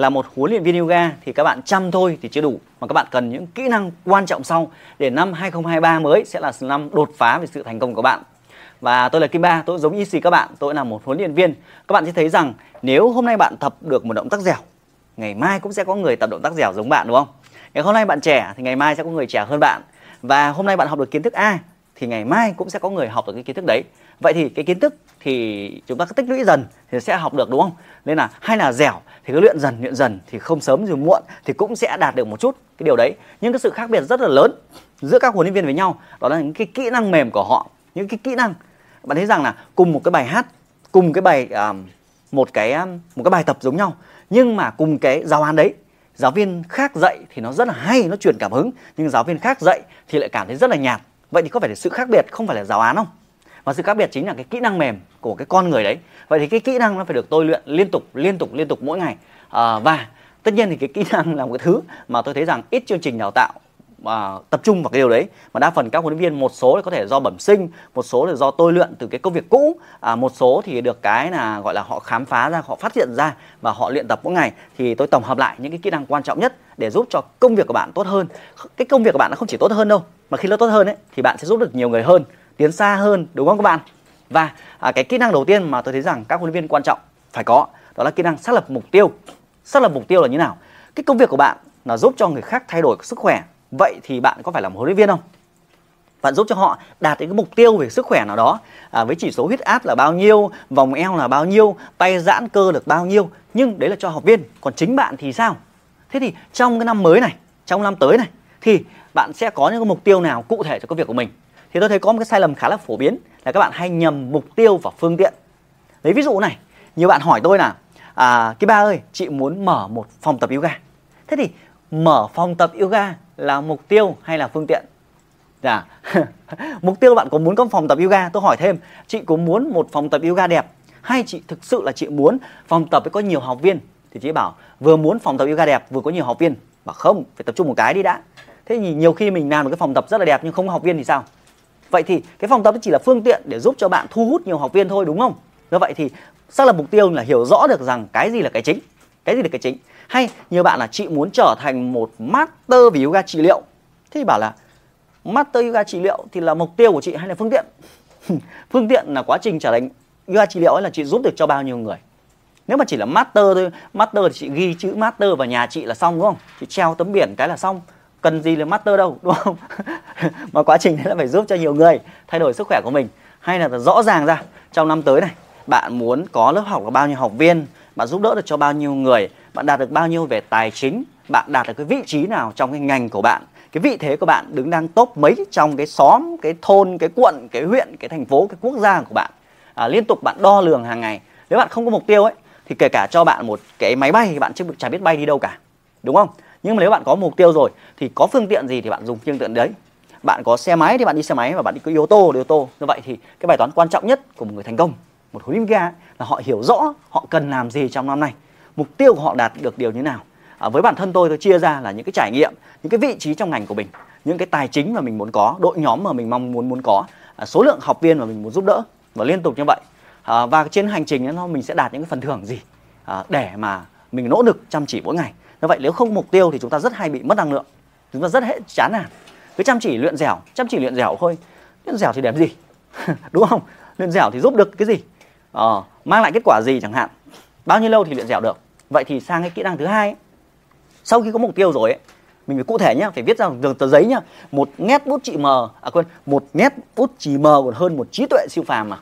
là một huấn luyện viên yoga thì các bạn chăm thôi thì chưa đủ mà các bạn cần những kỹ năng quan trọng sau để năm 2023 mới sẽ là năm đột phá về sự thành công của bạn. Và tôi là Kim Ba, tôi giống như xì các bạn, tôi là một huấn luyện viên. Các bạn sẽ thấy rằng nếu hôm nay bạn tập được một động tác dẻo, ngày mai cũng sẽ có người tập động tác dẻo giống bạn đúng không? Ngày hôm nay bạn trẻ thì ngày mai sẽ có người trẻ hơn bạn. Và hôm nay bạn học được kiến thức A thì ngày mai cũng sẽ có người học được cái kiến thức đấy. Vậy thì cái kiến thức thì chúng ta cứ tích lũy dần thì sẽ học được đúng không? Nên là hay là dẻo thì cứ luyện dần luyện dần thì không sớm rồi muộn thì cũng sẽ đạt được một chút cái điều đấy. Nhưng cái sự khác biệt rất là lớn giữa các huấn luyện viên với nhau đó là những cái kỹ năng mềm của họ, những cái kỹ năng bạn thấy rằng là cùng một cái bài hát, cùng cái bài uh, một cái à, một cái bài tập giống nhau nhưng mà cùng cái giáo án đấy giáo viên khác dạy thì nó rất là hay nó truyền cảm hứng nhưng giáo viên khác dạy thì lại cảm thấy rất là nhạt vậy thì có phải là sự khác biệt không phải là giáo án không và sự khác biệt chính là cái kỹ năng mềm của cái con người đấy. Vậy thì cái kỹ năng nó phải được tôi luyện liên tục liên tục liên tục mỗi ngày. À, và tất nhiên thì cái kỹ năng là một cái thứ mà tôi thấy rằng ít chương trình đào tạo mà tập trung vào cái điều đấy. Mà đa phần các huấn luyện viên một số là có thể do bẩm sinh một số là do tôi luyện từ cái công việc cũ. À, một số thì được cái là gọi là họ khám phá ra họ phát hiện ra và họ luyện tập mỗi ngày. Thì tôi tổng hợp lại những cái kỹ năng quan trọng nhất để giúp cho công việc của bạn tốt hơn. Cái công việc của bạn nó không chỉ tốt hơn đâu mà khi nó tốt hơn ấy thì bạn sẽ giúp được nhiều người hơn tiến xa hơn đúng không các bạn? Và à, cái kỹ năng đầu tiên mà tôi thấy rằng các huấn luyện viên quan trọng phải có đó là kỹ năng xác lập mục tiêu. Xác lập mục tiêu là như nào? Cái công việc của bạn là giúp cho người khác thay đổi sức khỏe. Vậy thì bạn có phải là một huấn luyện viên không? Bạn giúp cho họ đạt đến cái mục tiêu về sức khỏe nào đó à, với chỉ số huyết áp là bao nhiêu vòng eo là bao nhiêu tay giãn cơ được bao nhiêu. Nhưng đấy là cho học viên còn chính bạn thì sao? Thế thì trong cái năm mới này trong năm tới này thì bạn sẽ có những cái mục tiêu nào cụ thể cho công việc của mình? Thì tôi thấy có một cái sai lầm khá là phổ biến là các bạn hay nhầm mục tiêu và phương tiện. Lấy ví dụ này nhiều bạn hỏi tôi là à, cái ba ơi chị muốn mở một phòng tập yoga. Thế thì mở phòng tập yoga là mục tiêu hay là phương tiện? Dạ mục tiêu bạn có muốn có phòng tập yoga? Tôi hỏi thêm chị có muốn một phòng tập yoga đẹp hay chị thực sự là chị muốn phòng tập có nhiều học viên? Thì chị bảo vừa muốn phòng tập yoga đẹp vừa có nhiều học viên. Mà không phải tập trung một cái đi đã. Thế thì nhiều khi mình làm một cái phòng tập rất là đẹp nhưng không có học viên thì sao? Vậy thì cái phòng tập chỉ là phương tiện để giúp cho bạn thu hút nhiều học viên thôi, đúng không? Do vậy thì xác lập mục tiêu là hiểu rõ được rằng cái gì là cái chính, cái gì là cái chính. Hay nhiều bạn là chị muốn trở thành một master về yoga trị liệu. Thế thì bảo là, master yoga trị liệu thì là mục tiêu của chị hay là phương tiện? Phương tiện là quá trình trở thành yoga trị liệu ấy là chị giúp được cho bao nhiêu người. Nếu mà chỉ là master thôi, master thì chị ghi chữ master vào nhà chị là xong, đúng không? Chị treo tấm biển cái là xong cần gì là master đâu đúng không? Mà quá trình đấy là phải giúp cho nhiều người thay đổi sức khỏe của mình. Hay là rõ ràng ra trong năm tới này bạn muốn có lớp học là bao nhiêu học viên bạn giúp đỡ được cho bao nhiêu người bạn đạt được bao nhiêu về tài chính bạn đạt được cái vị trí nào trong cái ngành của bạn cái vị thế của bạn đứng đang top mấy trong cái xóm cái thôn cái quận cái huyện cái thành phố cái quốc gia của bạn. À, liên tục bạn đo lường hàng ngày. Nếu bạn không có mục tiêu ấy thì kể cả cho bạn một cái máy bay thì bạn chưa chả biết bay đi đâu cả. Đúng không? Nhưng mà nếu bạn có mục tiêu rồi thì có phương tiện gì thì bạn dùng phương tiện đấy. Bạn có xe máy thì bạn đi xe máy và bạn đi cái ô tô đi ô tô. Như vậy thì cái bài toán quan trọng nhất của một người thành công một huấn luyện viên là họ hiểu rõ họ cần làm gì trong năm nay mục tiêu của họ đạt được điều như nào. À, với bản thân tôi tôi chia ra là những cái trải nghiệm những cái vị trí trong ngành của mình những cái tài chính mà mình muốn có đội nhóm mà mình mong muốn muốn có à, số lượng học viên mà mình muốn giúp đỡ và liên tục như vậy. À, và trên hành trình đó mình sẽ đạt những cái phần thưởng gì à, để mà mình nỗ lực chăm chỉ mỗi ngày như vậy nếu không mục tiêu thì chúng ta rất hay bị mất năng lượng. Chúng ta rất hết chán nản. Cứ chăm chỉ luyện dẻo chăm chỉ luyện dẻo thôi. Luyện dẻo thì đẹp gì? Đúng không? Luyện dẻo thì giúp được cái gì? Ờ, mang lại kết quả gì chẳng hạn? Bao nhiêu lâu thì luyện dẻo được? Vậy thì sang cái kỹ năng thứ hai ấy, sau khi có mục tiêu rồi ấy, mình phải cụ thể nhá phải viết ra đường tờ giấy nhá. Một nét bút chỉ mờ à quên một nét bút chỉ mờ còn hơn một trí tuệ siêu phàm mà.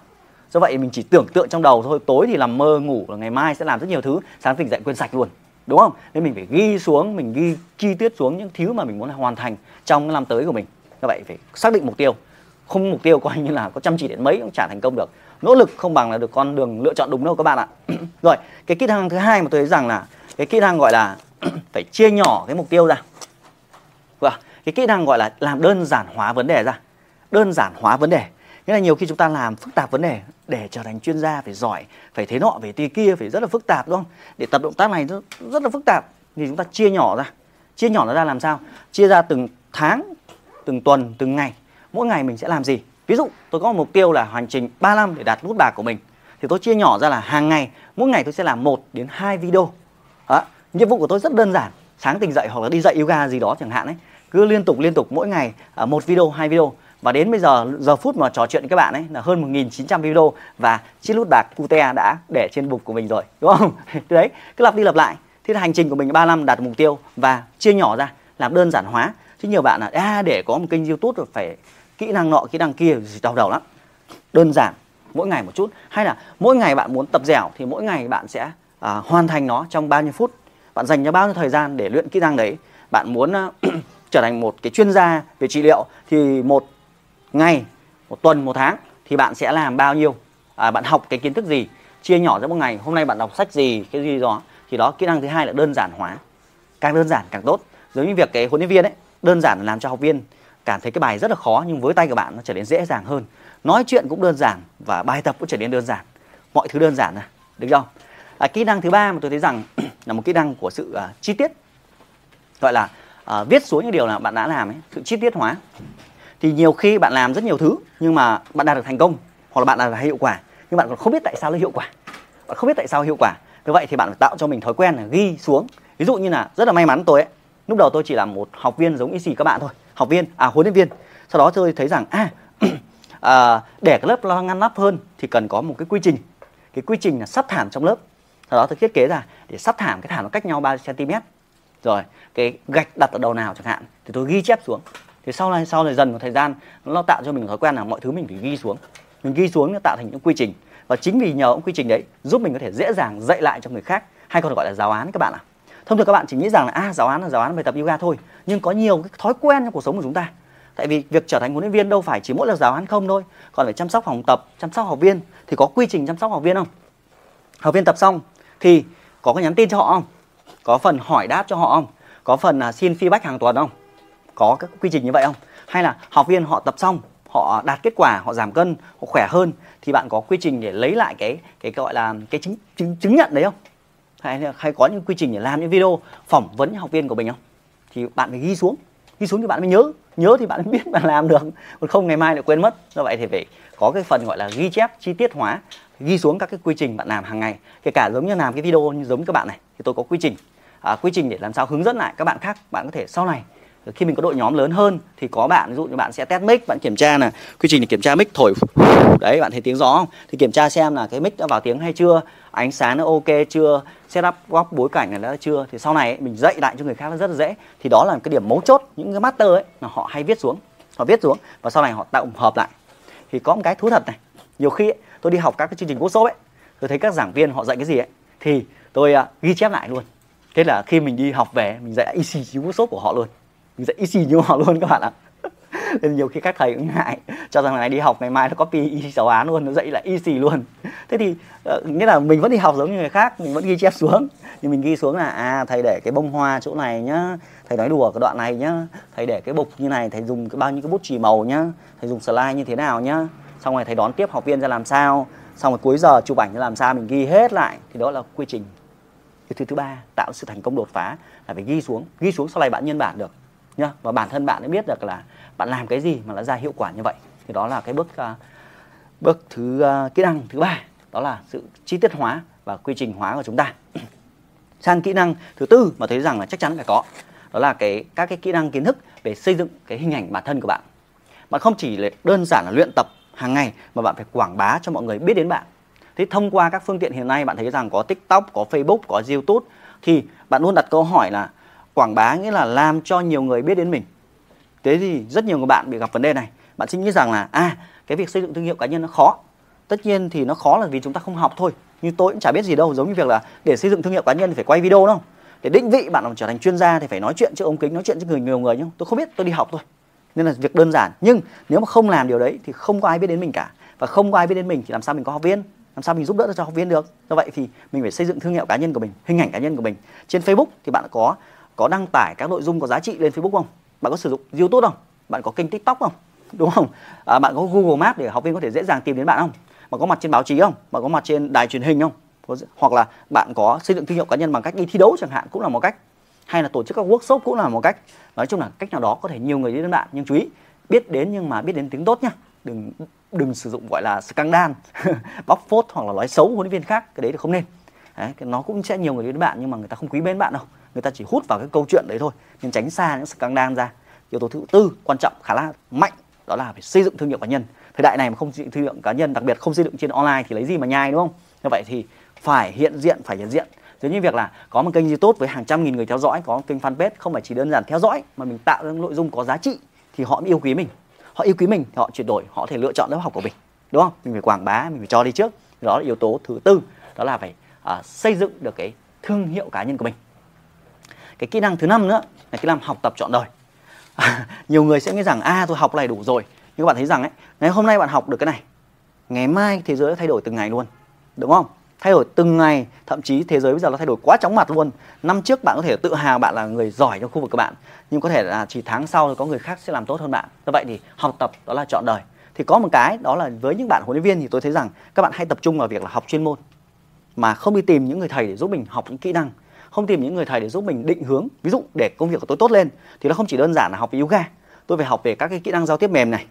Do vậy mình chỉ tưởng tượng trong đầu thôi tối thì làm mơ ngủ là ngày mai sẽ làm rất nhiều thứ sáng tỉnh dậy quên sạch luôn đúng không? Nên mình phải ghi xuống mình ghi chi tiết xuống những thứ mà mình muốn hoàn thành trong năm tới của mình. Như vậy phải xác định mục tiêu. Không mục tiêu coi như là có chăm chỉ đến mấy cũng chả thành công được. Nỗ lực không bằng là được con đường lựa chọn đúng đâu các bạn ạ. Rồi cái kỹ năng thứ hai mà tôi thấy rằng là cái kỹ năng gọi là phải chia nhỏ cái mục tiêu ra. Và vâng, cái kỹ năng gọi là làm đơn giản hóa vấn đề ra. Đơn giản hóa vấn đề nghĩa là nhiều khi chúng ta làm phức tạp vấn đề để trở thành chuyên gia phải giỏi phải thế nọ phải tì kia phải rất là phức tạp đúng không? Để tập động tác này rất, rất là phức tạp. Thì chúng ta chia nhỏ ra. Chia nhỏ nó ra làm sao? Chia ra từng tháng từng tuần từng ngày. Mỗi ngày mình sẽ làm gì? Ví dụ tôi có một mục tiêu là hành trình 3 năm để đạt nút bạc của mình. Thì tôi chia nhỏ ra là hàng ngày mỗi ngày tôi sẽ làm một đến hai video. Đó. nhiệm vụ của tôi rất đơn giản. Sáng tỉnh dậy hoặc là đi dạy yoga gì đó chẳng hạn ấy. Cứ liên tục liên tục mỗi ngày à, một video hai video và đến bây giờ giờ phút mà trò chuyện với các bạn ấy là hơn 1.900 video và chiếc nút bạc cute đã để trên bục của mình rồi đúng không? Đấy cứ lặp đi lặp lại. Thế là hành trình của mình 3 năm đạt mục tiêu và chia nhỏ ra làm đơn giản hóa. Chứ nhiều bạn là à, để có một kênh youtube rồi phải kỹ năng nọ kỹ năng kia gì đau đầu lắm. Đơn giản mỗi ngày một chút. Hay là mỗi ngày bạn muốn tập dẻo thì mỗi ngày bạn sẽ à, hoàn thành nó trong bao nhiêu phút. Bạn dành cho bao nhiêu thời gian để luyện kỹ năng đấy. Bạn muốn uh, trở thành một cái chuyên gia về trị liệu thì một ngày một tuần một tháng thì bạn sẽ làm bao nhiêu? À, bạn học cái kiến thức gì? Chia nhỏ ra một ngày hôm nay bạn đọc sách gì cái gì đó thì đó kỹ năng thứ hai là đơn giản hóa. Càng đơn giản càng tốt. Giống như việc cái huấn luyện viên ấy đơn giản là làm cho học viên cảm thấy cái bài rất là khó nhưng với tay của bạn nó trở nên dễ dàng hơn. Nói chuyện cũng đơn giản và bài tập cũng trở nên đơn giản. Mọi thứ đơn giản này được không à, kỹ năng thứ ba mà tôi thấy rằng là một kỹ năng của sự uh, chi tiết. Gọi là uh, viết xuống những điều là bạn đã làm ấy sự chi tiết hóa thì nhiều khi bạn làm rất nhiều thứ nhưng mà bạn đạt được thành công hoặc là bạn đạt được hiệu quả nhưng bạn còn không biết tại sao nó hiệu quả. Bạn không biết tại sao hiệu quả. Như vậy thì bạn phải tạo cho mình thói quen là ghi xuống. Ví dụ như là rất là may mắn tôi ấy lúc đầu tôi chỉ là một học viên giống y xì các bạn thôi học viên à huấn luyện viên. Sau đó tôi thấy rằng à, à để cái lớp lo ngăn nắp hơn thì cần có một cái quy trình. Cái quy trình là sắp thảm trong lớp. Sau đó tôi thiết kế ra để sắp thảm cái thảm nó cách nhau 3 cm rồi cái gạch đặt ở đầu nào chẳng hạn thì tôi ghi chép xuống thì sau này sau này dần một thời gian, nó tạo cho mình thói quen là mọi thứ mình phải ghi xuống. Mình ghi xuống nó tạo thành những quy trình. Và chính vì nhờ những quy trình đấy giúp mình có thể dễ dàng dạy lại cho người khác, hay còn gọi là giáo án các bạn ạ. À. thông thường các bạn chỉ nghĩ rằng là à giáo án là giáo án bài tập yoga thôi, nhưng có nhiều cái thói quen trong cuộc sống của chúng ta. Tại vì việc trở thành huấn luyện viên đâu phải chỉ mỗi là giáo án không thôi, còn phải chăm sóc phòng tập, chăm sóc học viên. Thì có quy trình chăm sóc học viên không? Học viên tập xong thì có cái nhắn tin cho họ không? Có phần hỏi đáp cho họ không? Có phần là xin feedback hàng tuần không? Có các quy trình như vậy không? Hay là học viên họ tập xong họ đạt kết quả họ giảm cân họ khỏe hơn thì bạn có quy trình để lấy lại cái cái gọi là cái chứng chứng chứng nhận đấy không? Hay là hay có những quy trình để làm những video phỏng vấn học viên của mình không? Thì bạn phải ghi xuống ghi xuống thì bạn mới nhớ nhớ thì bạn mới biết bạn làm được. Còn không ngày mai lại quên mất. Do vậy thì phải có cái phần gọi là ghi chép chi tiết hóa ghi xuống các cái quy trình bạn làm hàng ngày. Kể cả giống như làm cái video như giống các bạn này thì tôi có quy trình. À, quy trình để làm sao hướng dẫn lại các bạn khác. Bạn có thể sau này khi mình có đội nhóm lớn hơn thì có bạn ví dụ như bạn sẽ test mic bạn kiểm tra là quy trình để kiểm tra mic thổi đấy bạn thấy tiếng gió không? Thì kiểm tra xem là cái mic đã vào tiếng hay chưa ánh sáng nó ok chưa setup góc bối cảnh này đã chưa. Thì sau này ấy, mình dạy lại cho người khác nó rất là dễ. Thì đó là cái điểm mấu chốt những cái master ấy là họ hay viết xuống họ viết xuống và sau này họ tạo hợp lại. Thì có một cái thú thật này nhiều khi ấy, tôi đi học các cái chương trình workshop ấy tôi thấy các giảng viên họ dạy cái gì ấy thì tôi uh, ghi chép lại luôn. Thế là khi mình đi học về mình dạy easy workshop của họ luôn mình dạy easy như họ luôn các bạn ạ. Nên nhiều khi các thầy cũng ngại cho rằng này đi học ngày mai nó copy y giáo án luôn nó dạy là easy luôn. Thế thì uh, nghĩa là mình vẫn đi học giống như người khác mình vẫn ghi chép xuống. Nhưng mình ghi xuống là à thầy để cái bông hoa chỗ này nhá thầy nói đùa cái đoạn này nhá thầy để cái bục như này thầy dùng cái bao nhiêu cái bút chì màu nhá thầy dùng slide như thế nào nhá. Xong rồi thầy đón tiếp học viên ra làm sao xong rồi cuối giờ chụp ảnh ra làm sao mình ghi hết lại. Thì đó là quy trình. Cái thứ thứ ba tạo sự thành công đột phá là phải ghi xuống ghi xuống sau này bạn nhân bản được nhá. Và bản thân bạn đã biết được là bạn làm cái gì mà nó ra hiệu quả như vậy. Thì đó là cái bước uh, bước thứ uh, kỹ năng thứ ba. Đó là sự chi tiết hóa và quy trình hóa của chúng ta. Sang kỹ năng thứ tư mà thấy rằng là chắc chắn phải có. Đó là cái các cái kỹ năng kiến thức về xây dựng cái hình ảnh bản thân của bạn. Bạn không chỉ là đơn giản là luyện tập hàng ngày mà bạn phải quảng bá cho mọi người biết đến bạn. Thế thông qua các phương tiện hiện nay bạn thấy rằng có tiktok có facebook có youtube thì bạn luôn đặt câu hỏi là quảng bá nghĩa là làm cho nhiều người biết đến mình. Thế thì rất nhiều người bạn bị gặp vấn đề này. Bạn sẽ nghĩ rằng là à cái việc xây dựng thương hiệu cá nhân nó khó. Tất nhiên thì nó khó là vì chúng ta không học thôi. Như tôi cũng chả biết gì đâu, giống như việc là để xây dựng thương hiệu cá nhân thì phải quay video đâu để định vị bạn làm trở thành chuyên gia thì phải nói chuyện trước ống kính, nói chuyện trước người, nhiều người nhưng tôi không biết, tôi đi học thôi. Nên là việc đơn giản. Nhưng nếu mà không làm điều đấy thì không có ai biết đến mình cả. Và không có ai biết đến mình thì làm sao mình có học viên? Làm sao mình giúp đỡ cho học viên được? Do vậy thì mình phải xây dựng thương hiệu cá nhân của mình, hình ảnh cá nhân của mình. Trên facebook thì bạn có có đăng tải các nội dung có giá trị lên facebook không? Bạn có sử dụng youtube không? Bạn có kênh tiktok không? Đúng không? À, bạn có google maps để học viên có thể dễ dàng tìm đến bạn không? Bạn có mặt trên báo chí không? Bạn có mặt trên đài truyền hình không? Hoặc là bạn có xây dựng thương hiệu cá nhân bằng cách đi thi đấu chẳng hạn cũng là một cách hay là tổ chức các workshop cũng là một cách. Nói chung là cách nào đó có thể nhiều người đến bạn nhưng chú ý biết đến nhưng mà biết đến tiếng tốt nhá. Đừng đừng sử dụng gọi là scandal bóc phốt hoặc là nói xấu huấn luyện viên khác cái đấy thì không nên. Đấy, nó cũng sẽ nhiều người đến bạn nhưng mà người ta không quý mến bạn đâu người ta chỉ hút vào cái câu chuyện đấy thôi nên tránh xa những scandal ra. Yếu tố thứ tư quan trọng khá là mạnh đó là phải xây dựng thương hiệu cá nhân. Thời đại này mà không xây dựng thương hiệu cá nhân đặc biệt không xây dựng trên online thì lấy gì mà nhai đúng không? Như vậy thì phải hiện diện phải hiện diện. Giống như việc là có một kênh youtube với hàng trăm nghìn người theo dõi có kênh fanpage không phải chỉ đơn giản theo dõi mà mình tạo ra nội dung có giá trị thì họ mới yêu quý mình. Họ yêu quý mình thì họ chuyển đổi họ thể lựa chọn lớp học của mình đúng không? Mình phải quảng bá mình phải cho đi trước. Đó là yếu tố thứ tư đó là phải uh, xây dựng được cái thương hiệu cá nhân của mình cái kỹ năng thứ năm nữa là kỹ năng học tập trọn đời. Nhiều người sẽ nghĩ rằng a à, tôi học này đủ rồi. Nhưng các bạn thấy rằng ấy ngày hôm nay bạn học được cái này ngày mai thế giới thay đổi từng ngày luôn đúng không? Thay đổi từng ngày thậm chí thế giới bây giờ nó thay đổi quá chóng mặt luôn. Năm trước bạn có thể tự hào bạn là người giỏi trong khu vực của bạn nhưng có thể là chỉ tháng sau có người khác sẽ làm tốt hơn bạn. Do vậy thì học tập đó là chọn đời. Thì có một cái đó là với những bạn huấn luyện viên thì tôi thấy rằng các bạn hay tập trung vào việc là học chuyên môn mà không đi tìm những người thầy để giúp mình học những kỹ năng không tìm những người thầy để giúp mình định hướng, ví dụ để công việc của tôi tốt lên, thì nó không chỉ đơn giản là học về yoga. Tôi phải học về các cái kỹ năng giao tiếp mềm này.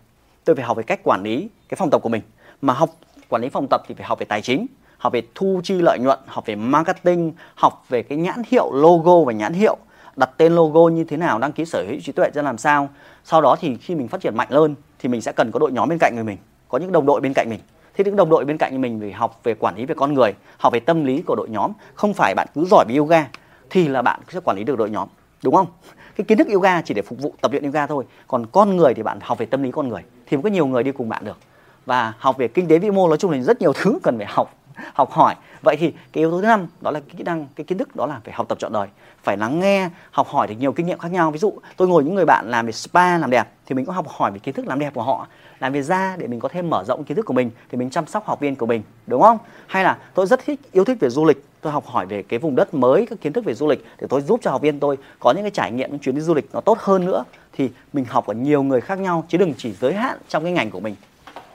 Tôi phải học về cách quản lý cái phòng tập của mình. Mà học, quản lý phòng tập thì phải học về tài chính, học về thu chi lợi nhuận, học về marketing, học về cái nhãn hiệu logo và nhãn hiệu, đặt tên logo như thế nào, đăng ký sở hữu trí tuệ ra làm sao. Sau đó thì khi mình phát triển mạnh hơn thì mình sẽ cần có đội nhóm bên cạnh người mình, có những đồng đội bên cạnh mình thế những đồng đội bên cạnh mình phải học, về quản lý về con người, học về tâm lý của đội nhóm, không phải bạn cứ giỏi về yoga thì là bạn sẽ quản lý được đội nhóm, đúng không? Cái kiến thức yoga chỉ để phục vụ tập luyện yoga thôi, còn con người thì bạn học về tâm lý con người thì có nhiều người đi cùng bạn được. Và học về kinh tế vĩ mô nói chung là rất nhiều thứ cần phải học học hỏi. Vậy thì cái yếu tố thứ năm, đó là cái kỹ năng, cái kiến thức, đó là phải học tập trọn đời, phải lắng nghe, học hỏi được nhiều kinh nghiệm khác nhau. Ví dụ, tôi ngồi những người bạn làm về spa, làm đẹp, thì mình cũng học hỏi về kiến thức làm đẹp của họ, làm về da để mình có thêm mở rộng kiến thức của mình, thì mình chăm sóc học viên của mình, đúng không? Hay là tôi rất thích, yêu thích về du lịch, tôi học hỏi về cái vùng đất mới, các kiến thức về du lịch để tôi giúp cho học viên tôi có những cái trải nghiệm, những chuyến đi du lịch nó tốt hơn nữa. Thì mình học ở nhiều người khác nhau, chứ đừng chỉ giới hạn trong cái ngành của mình.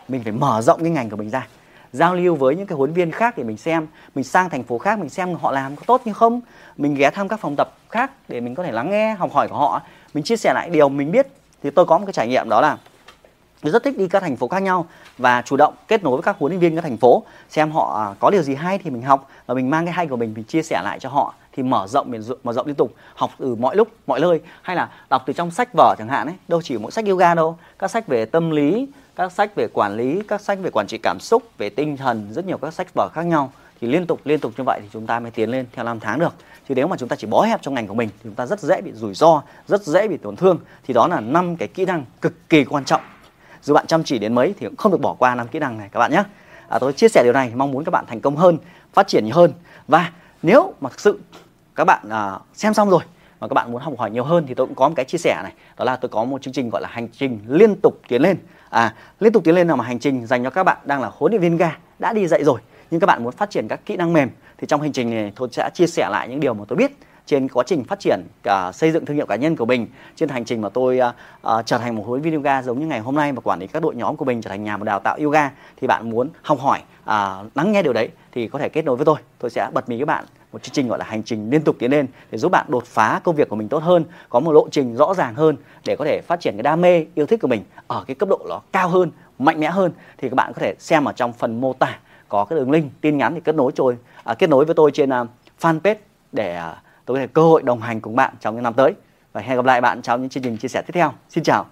Mình phải mở rộng cái ngành của mình ra giao lưu với những cái huấn viên khác để mình xem, mình sang thành phố khác, mình xem họ làm có tốt như không. Mình ghé thăm các phòng tập khác để mình có thể lắng nghe, học hỏi của họ. Mình chia sẻ lại điều mình biết. Thì tôi có một cái trải nghiệm đó là tôi rất thích đi các thành phố khác nhau và chủ động kết nối với các huấn luyện viên các thành phố, xem họ à, có điều gì hay thì mình học và mình mang cái hay của mình mình chia sẻ lại cho họ. Thì mở rộng mình mở rộng liên tục, học từ mọi lúc, mọi nơi. Hay là đọc từ trong sách vở chẳng hạn ấy. Đâu chỉ mỗi sách yoga đâu. Các sách về tâm lý các sách về quản lý các sách về quản trị cảm xúc về tinh thần rất nhiều các sách vở khác nhau. Thì liên tục liên tục như vậy thì chúng ta mới tiến lên theo năm tháng được. Chứ nếu mà chúng ta chỉ bó hẹp trong ngành của mình thì chúng ta rất dễ bị rủi ro rất dễ bị tổn thương. Thì đó là năm cái kỹ năng cực kỳ quan trọng. Dù bạn chăm chỉ đến mấy thì cũng không được bỏ qua năm kỹ năng này các bạn nhé. À, tôi chia sẻ điều này mong muốn các bạn thành công hơn phát triển nhiều hơn. Và nếu mà thực sự các bạn à, xem xong rồi mà các bạn muốn học hỏi nhiều hơn thì tôi cũng có một cái chia sẻ này. Đó là tôi có một chương trình gọi là hành trình liên tục tiến lên à liên tục tiến lên là một hành trình dành cho các bạn đang là huấn luyện viên ga đã đi dạy rồi nhưng các bạn muốn phát triển các kỹ năng mềm thì trong hành trình này tôi sẽ chia sẻ lại những điều mà tôi biết trên quá trình phát triển cả xây dựng thương hiệu cá nhân của mình trên hành trình mà tôi uh, uh, trở thành một huấn luyện viên yoga giống như ngày hôm nay và quản lý các đội nhóm của mình trở thành nhà một đào tạo yoga. Thì bạn muốn học hỏi uh, lắng nghe điều đấy thì có thể kết nối với tôi tôi sẽ bật mí các bạn một chương trình gọi là hành trình liên tục tiến lên để giúp bạn đột phá công việc của mình tốt hơn có một lộ trình rõ ràng hơn để có thể phát triển cái đam mê yêu thích của mình ở cái cấp độ nó cao hơn mạnh mẽ hơn. Thì các bạn có thể xem ở trong phần mô tả có cái đường link tin nhắn thì kết nối tôi à, kết nối với tôi trên uh, fanpage để uh, tôi có thể cơ hội đồng hành cùng bạn trong những năm tới. Và hẹn gặp lại bạn trong những chương trình chia sẻ tiếp theo. Xin chào!